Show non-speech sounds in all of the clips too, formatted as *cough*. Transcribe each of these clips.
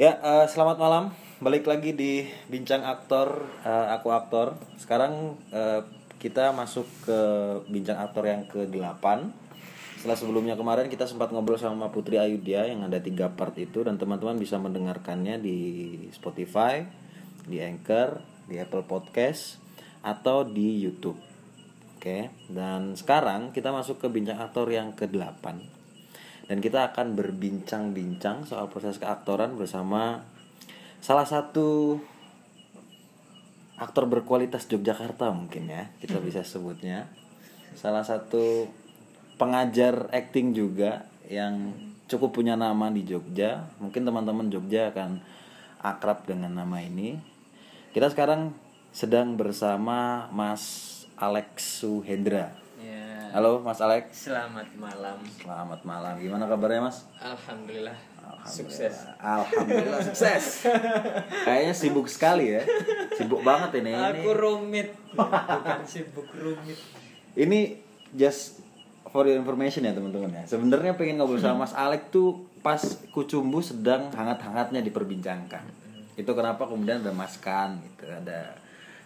Ya, eh, selamat malam. Balik lagi di Bincang Aktor, eh, aku aktor. Sekarang eh, kita masuk ke Bincang Aktor yang ke-8. Setelah sebelumnya kemarin kita sempat ngobrol sama Putri Ayudya yang ada tiga part itu dan teman-teman bisa mendengarkannya di Spotify, di Anchor, di Apple Podcast atau di YouTube. Oke, dan sekarang kita masuk ke Bincang Aktor yang ke-8 dan kita akan berbincang-bincang soal proses keaktoran bersama salah satu aktor berkualitas Yogyakarta mungkin ya kita bisa sebutnya. Salah satu pengajar acting juga yang cukup punya nama di Jogja. Mungkin teman-teman Jogja akan akrab dengan nama ini. Kita sekarang sedang bersama Mas Alex Suhendra halo Mas Alex selamat malam. Selamat malam. Gimana kabarnya, Mas? Alhamdulillah, Alhamdulillah. sukses. Alhamdulillah sukses. *laughs* Kayaknya sibuk sekali ya. Sibuk banget ini. Ini, Aku rumit, bukan sibuk rumit. ini just for your information ya teman-teman ya. Sebenarnya pengen ngobrol sama Mas Alek tuh pas Kucumbu sedang hangat-hangatnya diperbincangkan. Itu kenapa kemudian ada Mas Kan gitu, ada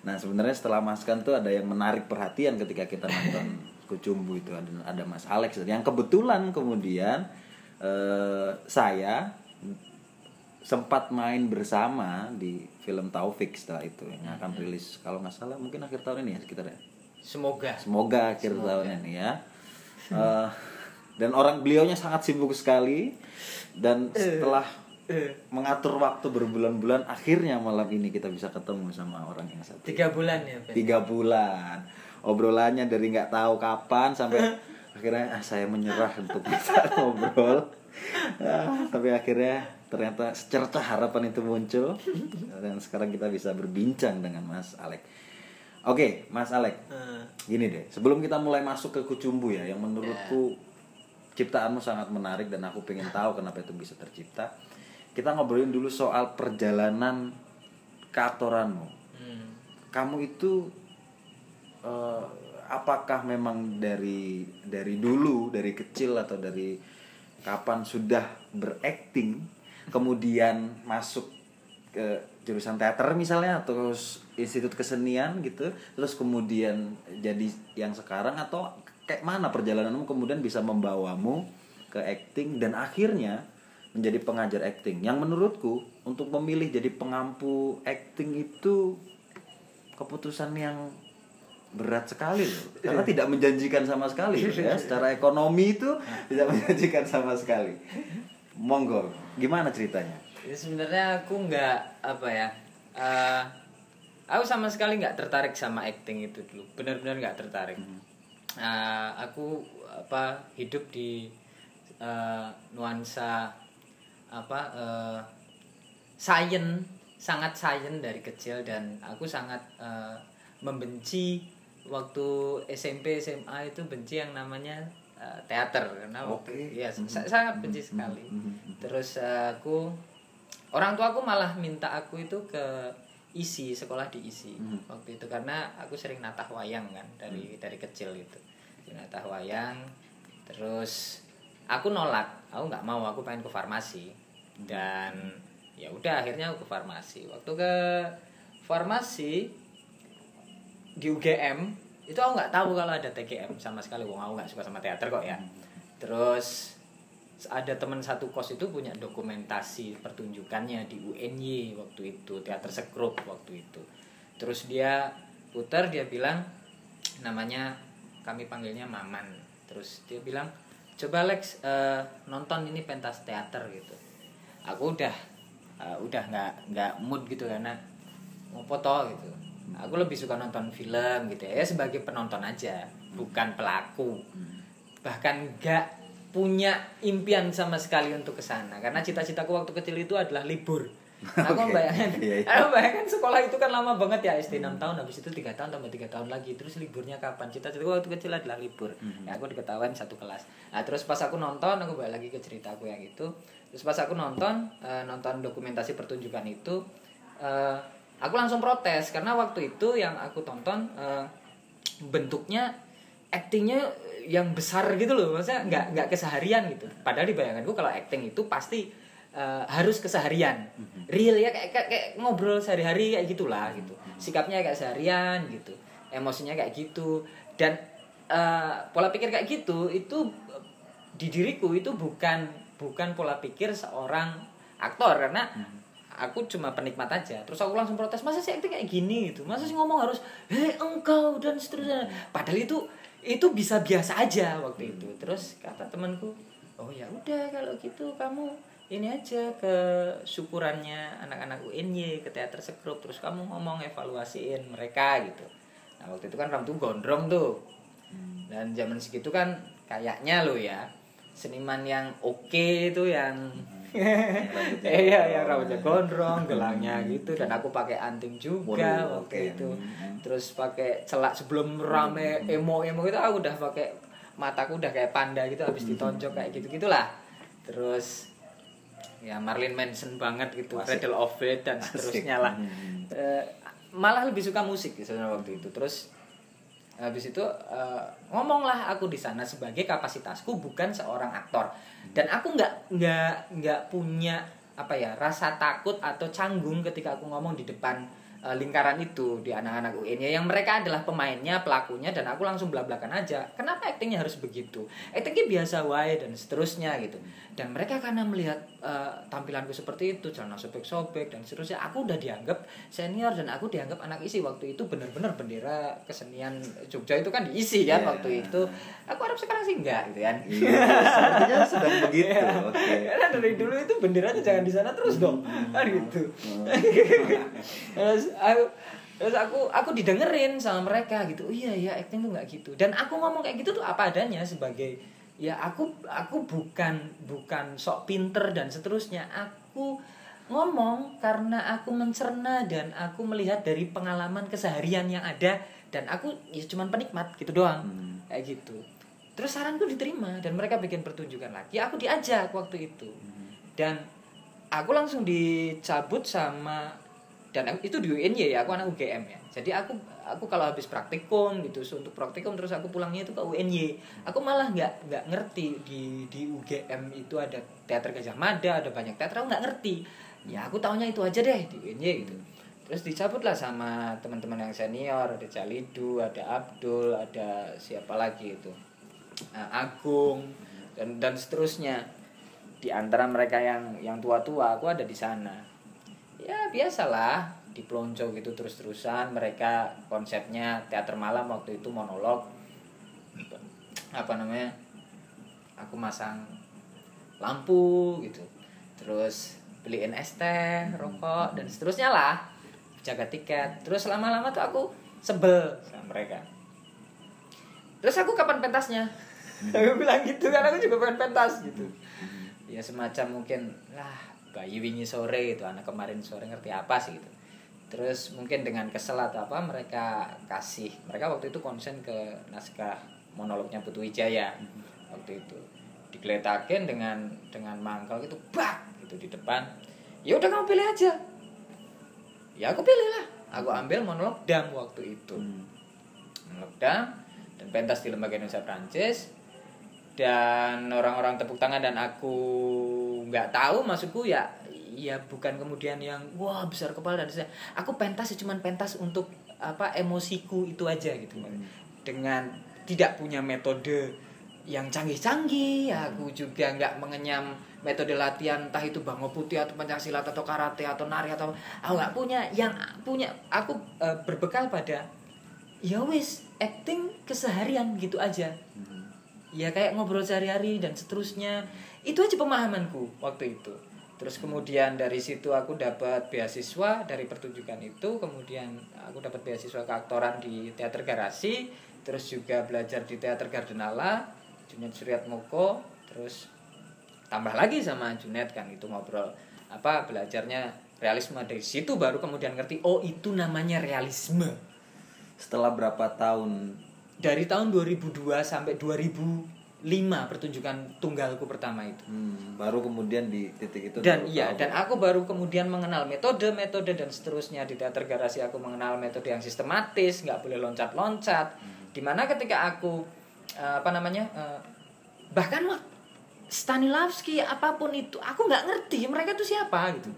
Nah, sebenarnya setelah Mas Kan tuh ada yang menarik perhatian ketika kita nonton Kucumbu itu ada ada Mas Alex yang kebetulan kemudian eh, saya sempat main bersama di film Taufik setelah itu yang akan rilis kalau nggak salah mungkin akhir tahun ini ya sekitar ya. Semoga. Semoga akhir tahun ini ya. Eh, dan orang beliaunya sangat sibuk sekali dan setelah mengatur waktu berbulan-bulan akhirnya malam ini kita bisa ketemu sama orang yang satu. Tiga bulan ya, Ben? Tiga bulan. Obrolannya dari nggak tahu kapan sampai *laughs* akhirnya ah, saya menyerah untuk bisa *laughs* ngobrol. Ah, tapi akhirnya ternyata secerca harapan itu muncul dan sekarang kita bisa berbincang dengan Mas Alek. Oke, Mas Alek. Eh, Gini deh, sebelum kita mulai masuk ke Kucumbu ya, yang menurutku ciptaanmu sangat menarik dan aku pengen tahu kenapa itu bisa tercipta. Kita ngobrolin dulu soal perjalanan keaktoranmu. hmm. Kamu itu eh, apakah memang dari dari dulu, dari kecil atau dari kapan sudah berakting, kemudian masuk ke jurusan teater misalnya atau institut kesenian gitu terus kemudian jadi yang sekarang atau kayak mana perjalananmu kemudian bisa membawamu ke acting dan akhirnya menjadi pengajar acting yang menurutku untuk memilih jadi pengampu acting itu keputusan yang berat sekali loh karena tidak menjanjikan sama sekali ya *laughs* secara ekonomi itu tidak menjanjikan sama sekali monggo gimana ceritanya Jadi sebenarnya aku nggak apa ya. eh, aku sama sekali nggak tertarik sama acting itu dulu. Benar-benar nggak tertarik. Eh, aku apa hidup di eh, nuansa apa eh, science sangat science dari kecil dan aku sangat eh, membenci waktu SMP SMA itu benci yang namanya eh, teater. Karena waktu Oke. ya sa- sangat benci sekali. Terus eh, aku orang tua aku malah minta aku itu ke isi sekolah di isi waktu itu. Karena aku sering natah wayang kan dari dari kecil itu natah wayang terus aku nolak. Aku nggak mau aku pengen ke farmasi. Dan ya udah akhirnya aku ke farmasi. Waktu ke farmasi di UGM itu aku nggak tahu kalau ada TGM sama sekali. Wong aku nggak suka sama teater kok ya. Terus ada teman satu kos itu punya dokumentasi pertunjukannya di UNY waktu itu teater sekrup waktu itu. Terus dia putar dia bilang namanya kami panggilnya Maman. Terus dia bilang coba Lex eh, nonton ini pentas teater gitu. Aku udah eh, udah nggak nggak mood gitu karena mau foto gitu aku lebih suka nonton film gitu ya sebagai penonton aja bukan pelaku. Bahkan nggak punya impian sama sekali untuk ke sana karena cita-citaku waktu kecil itu adalah libur. *laughs* Aku Oke. bayangkan Iya, iya. aku bayangkan sekolah itu kan lama banget ya SD 6 tahun habis itu tiga tahun tambah tiga tahun lagi. Terus liburnya kapan? Cita-citaku waktu kecil adalah libur. Ya, aku diketahuan satu kelas. Nah terus pas aku nonton aku balik lagi ke ceritaku yang itu. Terus pas aku nonton eh, nonton dokumentasi pertunjukan itu eh, aku langsung protes karena waktu itu yang aku tonton eh, bentuknya actingnya yang besar gitu loh. Maksudnya nggak nggak keseharian gitu. Padahal di bayanganku kalau acting itu pasti eh, harus keseharian. Real ya kayak, kayak, kayak ngobrol sehari-hari kayak gitulah gitu. Sikapnya kayak seharian gitu. Emosinya kayak gitu. Dan eh, pola pikir kayak gitu itu di diriku itu bukan bukan pola pikir seorang aktor. Karena aku cuma penikmat aja. Terus aku langsung protes masa sih acting kayak gini? Gitu. Masa sih ngomong harus hei engkau dan seterusnya. Padahal itu itu bisa biasa aja waktu itu. Terus kata temanku oh ya udah kalau gitu kamu ini aja ke syukurannya anak-anak UNY ke teater sekrup terus kamu ngomong evaluasiin mereka gitu. Nah waktu itu kan rambut gondrong tuh. Dan zaman segitu kan kayaknya lo ya seniman yang oke itu yang iya yang rambutnya gondrong gelangnya gitu dan aku pakai anting juga Waduh, waktu itu. Terus pakai celak sebelum rame emo emo itu aku udah pakai mataku udah kayak panda gitu habis ditonjok kayak gitu gitulah. Terus ya Marlin Manson banget gitu Asik. Cradle of Filth dan seterusnya lah. Hmm. Eh, malah lebih suka musik sebenarnya waktu itu. Terus habis itu eh, ngomonglah aku di sana sebagai kapasitasku bukan seorang aktor. Dan aku nggak nggak nggak punya apa ya rasa takut atau canggung ketika aku ngomong di depan lingkaran itu di anak-anak UN ya. Yang mereka adalah pemainnya pelakunya dan aku langsung belak-belakan aja. Kenapa aktingnya harus begitu? Aktingnya biasa wae dan seterusnya gitu. Dan mereka karena melihat eh, tampilanku seperti itu celana sobek-sobek dan seterusnya aku udah dianggap senior dan aku dianggap anak isi. Waktu itu benar-benar bendera kesenian Jogja itu kan diisi kan Iya. waktu itu. Aku harap sekarang sih enggak gitu kan. Iya, sepertinya sedang begitu. Oke. karena dari dulu itu benderanya jangan di sana terus dong. Kan gitu. *laughs* Terus aku terus aku aku didengerin sama mereka gitu. Oh, iya ya acting tuh nggak gitu. Dan aku ngomong kayak gitu tuh apa adanya sebagai ya aku aku bukan bukan sok pinter dan seterusnya. Aku ngomong karena aku mencerna dan aku melihat dari pengalaman keseharian yang ada dan aku ya cuman penikmat gitu doang. Hmm. kayak gitu. Terus saranku diterima dan mereka bikin pertunjukan lagi. Aku diajak waktu itu. Dan aku langsung dicabut sama dan itu di UNY ya aku anak UGM ya. Jadi aku aku kalau habis praktikum gitu so, untuk praktikum terus aku pulangnya itu ke UNY aku malah nggak nggak ngerti di di UGM itu ada teater Gajah Mada ada banyak teater aku nggak ngerti. Ya aku taunya itu aja deh di UNY gitu. Terus dicabut lah sama teman-teman yang senior ada Calidu ada Abdul ada siapa lagi itu. Eh, Agung dan dan seterusnya. Di antara mereka yang yang tua-tua aku ada di sana ya biasalah di pelonco gitu terus-terusan mereka konsepnya teater malam waktu itu monolog. Apa namanya aku masang lampu gitu terus beliin es teh rokok dan seterusnya lah jaga tiket. Terus lama-lama tuh aku sebel sama mereka. Terus aku kapan pentasnya? *laughs* Aku bilang gitu kan aku juga pengen pentas gitu. Ya semacam mungkin lah bayi wingi sore itu anak kemarin sore ngerti apa sih gitu. Terus mungkin dengan kesel atau apa mereka kasih mereka waktu itu konsen ke naskah monolognya Putu Wijaya waktu itu. Digeletakin dengan dengan mangkal gitu bak gitu di depan. Ya udah kamu pilih aja. Ya aku pilih lah. Aku ambil monolog dam waktu itu. Hmm. monolog dam dan pentas di lembaga Indonesia Prancis. Dan orang-orang tepuk tangan dan aku nggak tahu maksudku ya ya bukan kemudian yang wah besar kepala dan sebagainya. aku pentas ya cuman pentas untuk apa emosiku itu aja gitu dengan tidak punya metode yang canggih-canggih aku juga nggak mengenyam metode latihan entah itu bango putih atau pencaksilat atau karate atau nari atau aku nggak punya. Yang punya aku eh, berbekal pada ya wis acting keseharian gitu aja ya kayak ngobrol sehari-hari dan seterusnya. Itu aja pemahamanku waktu itu. Terus kemudian dari situ aku dapat beasiswa dari pertunjukan itu. Kemudian aku dapat beasiswa keaktoran di teater garasi. Terus juga belajar di teater Gardenala Junet Suryat Moko. Terus tambah lagi sama Junet kan itu ngobrol apa belajarnya realisme dari situ. Baru kemudian ngerti oh itu namanya realisme. Setelah berapa tahun dari tahun 2002 sampai 2005 pertunjukan tunggalku pertama itu. Hmm, baru kemudian di titik itu dan iya tahu. dan aku baru kemudian mengenal metode metode dan seterusnya. Di teater garasi aku mengenal metode yang sistematis nggak boleh loncat loncat di mana ketika aku eh, apa namanya eh, bahkan Stanislavski apa pun itu aku nggak ngerti mereka itu siapa gitu.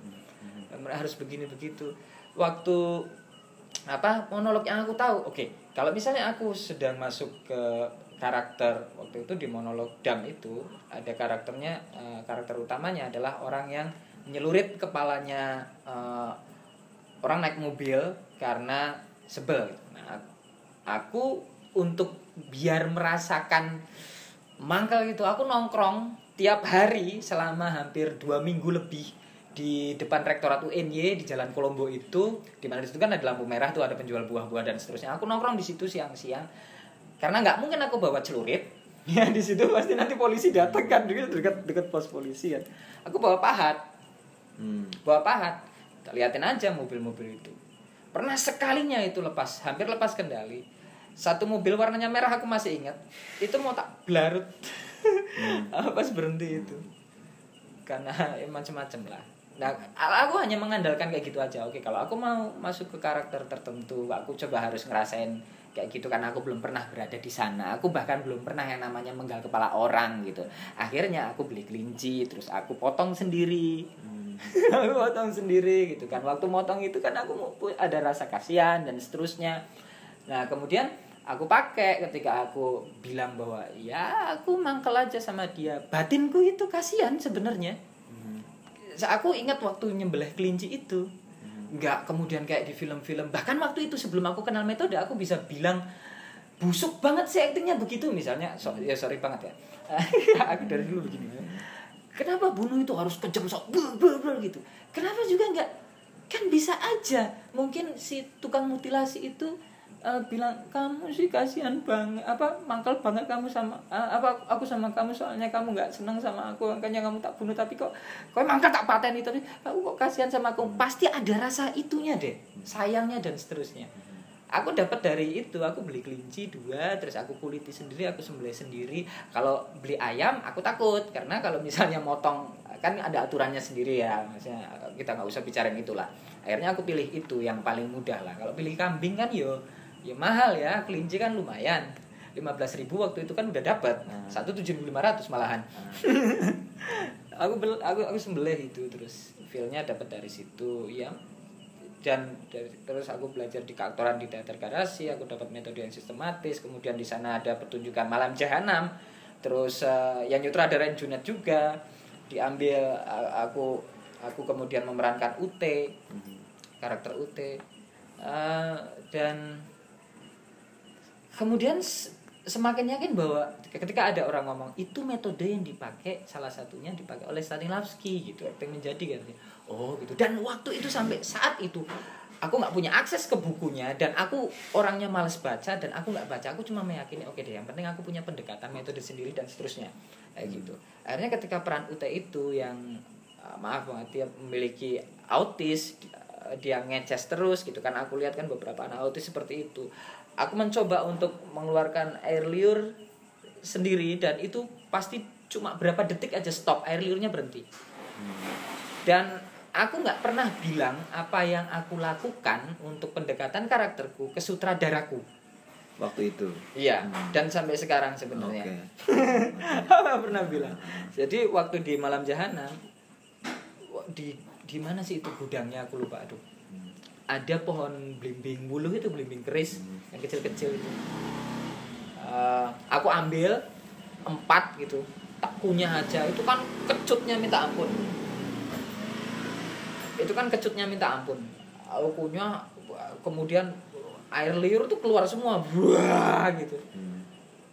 Mereka harus begini begitu waktu apa monolog yang aku tahu. Oke kalau misalnya aku sedang masuk ke karakter waktu itu di monolog dam itu ada karakternya eh, karakter utamanya adalah orang yang nyelurit kepalanya eh, orang naik mobil karena sebel. Nah aku untuk biar merasakan mangkal gitu aku nongkrong tiap hari selama hampir dua minggu lebih di depan rektorat UNY di Jalan Kolombo itu di mana di situ kan ada lampu merah tuh ada penjual buah-buah dan seterusnya. Aku nongkrong di situ siang-siang. Karena nggak mungkin aku bawa celurit *laughs* ya di situ pasti nanti polisi datang kan dekat dekat pos polisi kan. Aku bawa pahat. Hmm. bawa pahat. Kita liatin aja mobil-mobil itu. Pernah sekalinya itu lepas hampir lepas kendali. Satu mobil warnanya merah aku masih ingat. Itu mau tak belarut. *laughs* Pas berhenti itu. Karena ya macam-macam lah nah aku hanya mengandalkan kayak gitu aja. Oke kalau aku mau masuk ke karakter tertentu aku coba harus ngerasain kayak gitu karena aku belum pernah berada di sana. Aku bahkan belum pernah yang namanya menggal kepala orang gitu. Akhirnya aku beli kelinci terus aku potong sendiri. Hmm. *laughs* aku potong sendiri gitu kan. Waktu motong itu kan aku mau- ada rasa kasihan dan seterusnya. Nah kemudian aku pakai ketika aku bilang bahwa ya aku mangkel aja sama dia. Batinku itu kasihan sebenarnya. Aku ingat waktu nyembelih kelinci itu. Nggak kemudian kayak di film-film. Bahkan waktu itu sebelum aku kenal metode aku bisa bilang busuk banget sih aktingnya. Begitu misalnya. So, ya sorry banget ya. *laughs* Aku dari dulu begini. Kenapa bunuh itu harus kejam sok? Gitu. Kenapa juga nggak? Kan bisa aja. Mungkin si tukang mutilasi itu eh, bilang kamu sih kasihan banget apa mangkal banget kamu sama eh, apa aku sama kamu soalnya kamu nggak senang sama aku makanya kamu tak bunuh. Tapi kok kok mangkal tak paten itu kamu kok kasihan sama aku? Pasti ada rasa itunya deh sayangnya dan seterusnya. Aku dapat dari itu aku beli kelinci dua terus aku kuliti sendiri aku sembelih sendiri. Kalau beli ayam aku takut. Karena kalau misalnya motong kan ada aturannya sendiri ya maksudnya kita nggak usah bicarain itulah. Akhirnya aku pilih itu yang paling mudah lah. Kalau pilih kambing kan yo ya mahal ya kelinci kan lumayan. 15.000 ribu waktu itu kan udah dapat. Satu tujuh lima ratus malahan. *laughs* Aku bel, aku aku sembelih itu terus feelnya dapat dari situ ya dan dari, terus aku belajar di keaktoran di teater garasi aku dapat metode yang sistematis kemudian di sana ada pertunjukan malam jahanam terus eh, yang nyutradarain Junet juga. Diambil eh, aku aku kemudian memerankan UT karakter UT Eh, dan kemudian semakin yakin bahwa ketika ada orang ngomong itu metode yang dipakai salah satunya dipakai oleh Stanislavski gitu yang menjadi katanya oh gitu. Dan waktu itu sampai saat itu aku nggak punya akses ke bukunya dan aku orangnya males baca dan aku nggak baca. Aku cuma meyakini oke deh yang penting aku punya pendekatan metode sendiri dan seterusnya. Kayak gitu. Akhirnya ketika peran UT itu yang uh, maaf banget dia memiliki autis dia ngeces terus gitu kan. Aku lihat kan beberapa anak autis seperti itu. Aku mencoba untuk mengeluarkan air liur sendiri dan itu pasti cuma berapa detik aja stop air liurnya berhenti. Dan aku nggak pernah bilang apa yang aku lakukan untuk pendekatan karakterku ke sutradaraku. Waktu itu. iya Hmm. dan sampai sekarang sebenarnya. *laughs* Nggak pernah bilang. Jadi waktu di malam jahanam di di mana sih itu gudangnya? Aku lupa aduh. Ada pohon belimbing buluh itu belimbing keris yang kecil-kecil itu. Eh, aku ambil empat gitu. Tak kunyah aja. Itu kan kecutnya minta ampun. Itu kan kecutnya minta ampun. Aku kunyah kemudian air liur tuh keluar semua. Buah gitu. Hmm.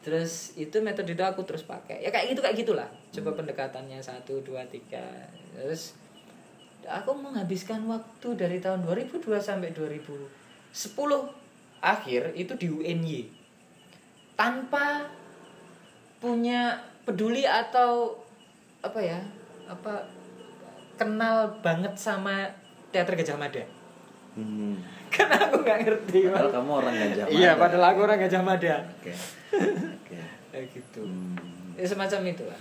terus itu metode itu aku terus pakai. Ya kayak gitu kayak gitulah. Coba pendekatannya. Satu dua tiga. Terus aku menghabiskan waktu dari tahun 2002 sampai 2010 akhir itu di UNY tanpa punya peduli atau apa ya apa kenal banget sama teater Gajah Mada Hmm. *laughs* karena aku nggak ngerti Padahal kamu orang Gajah Mada. iya padahal aku orang Gajah Mada Oke. *laughs* Oke. kayak gitu Hmm. ya semacam itulah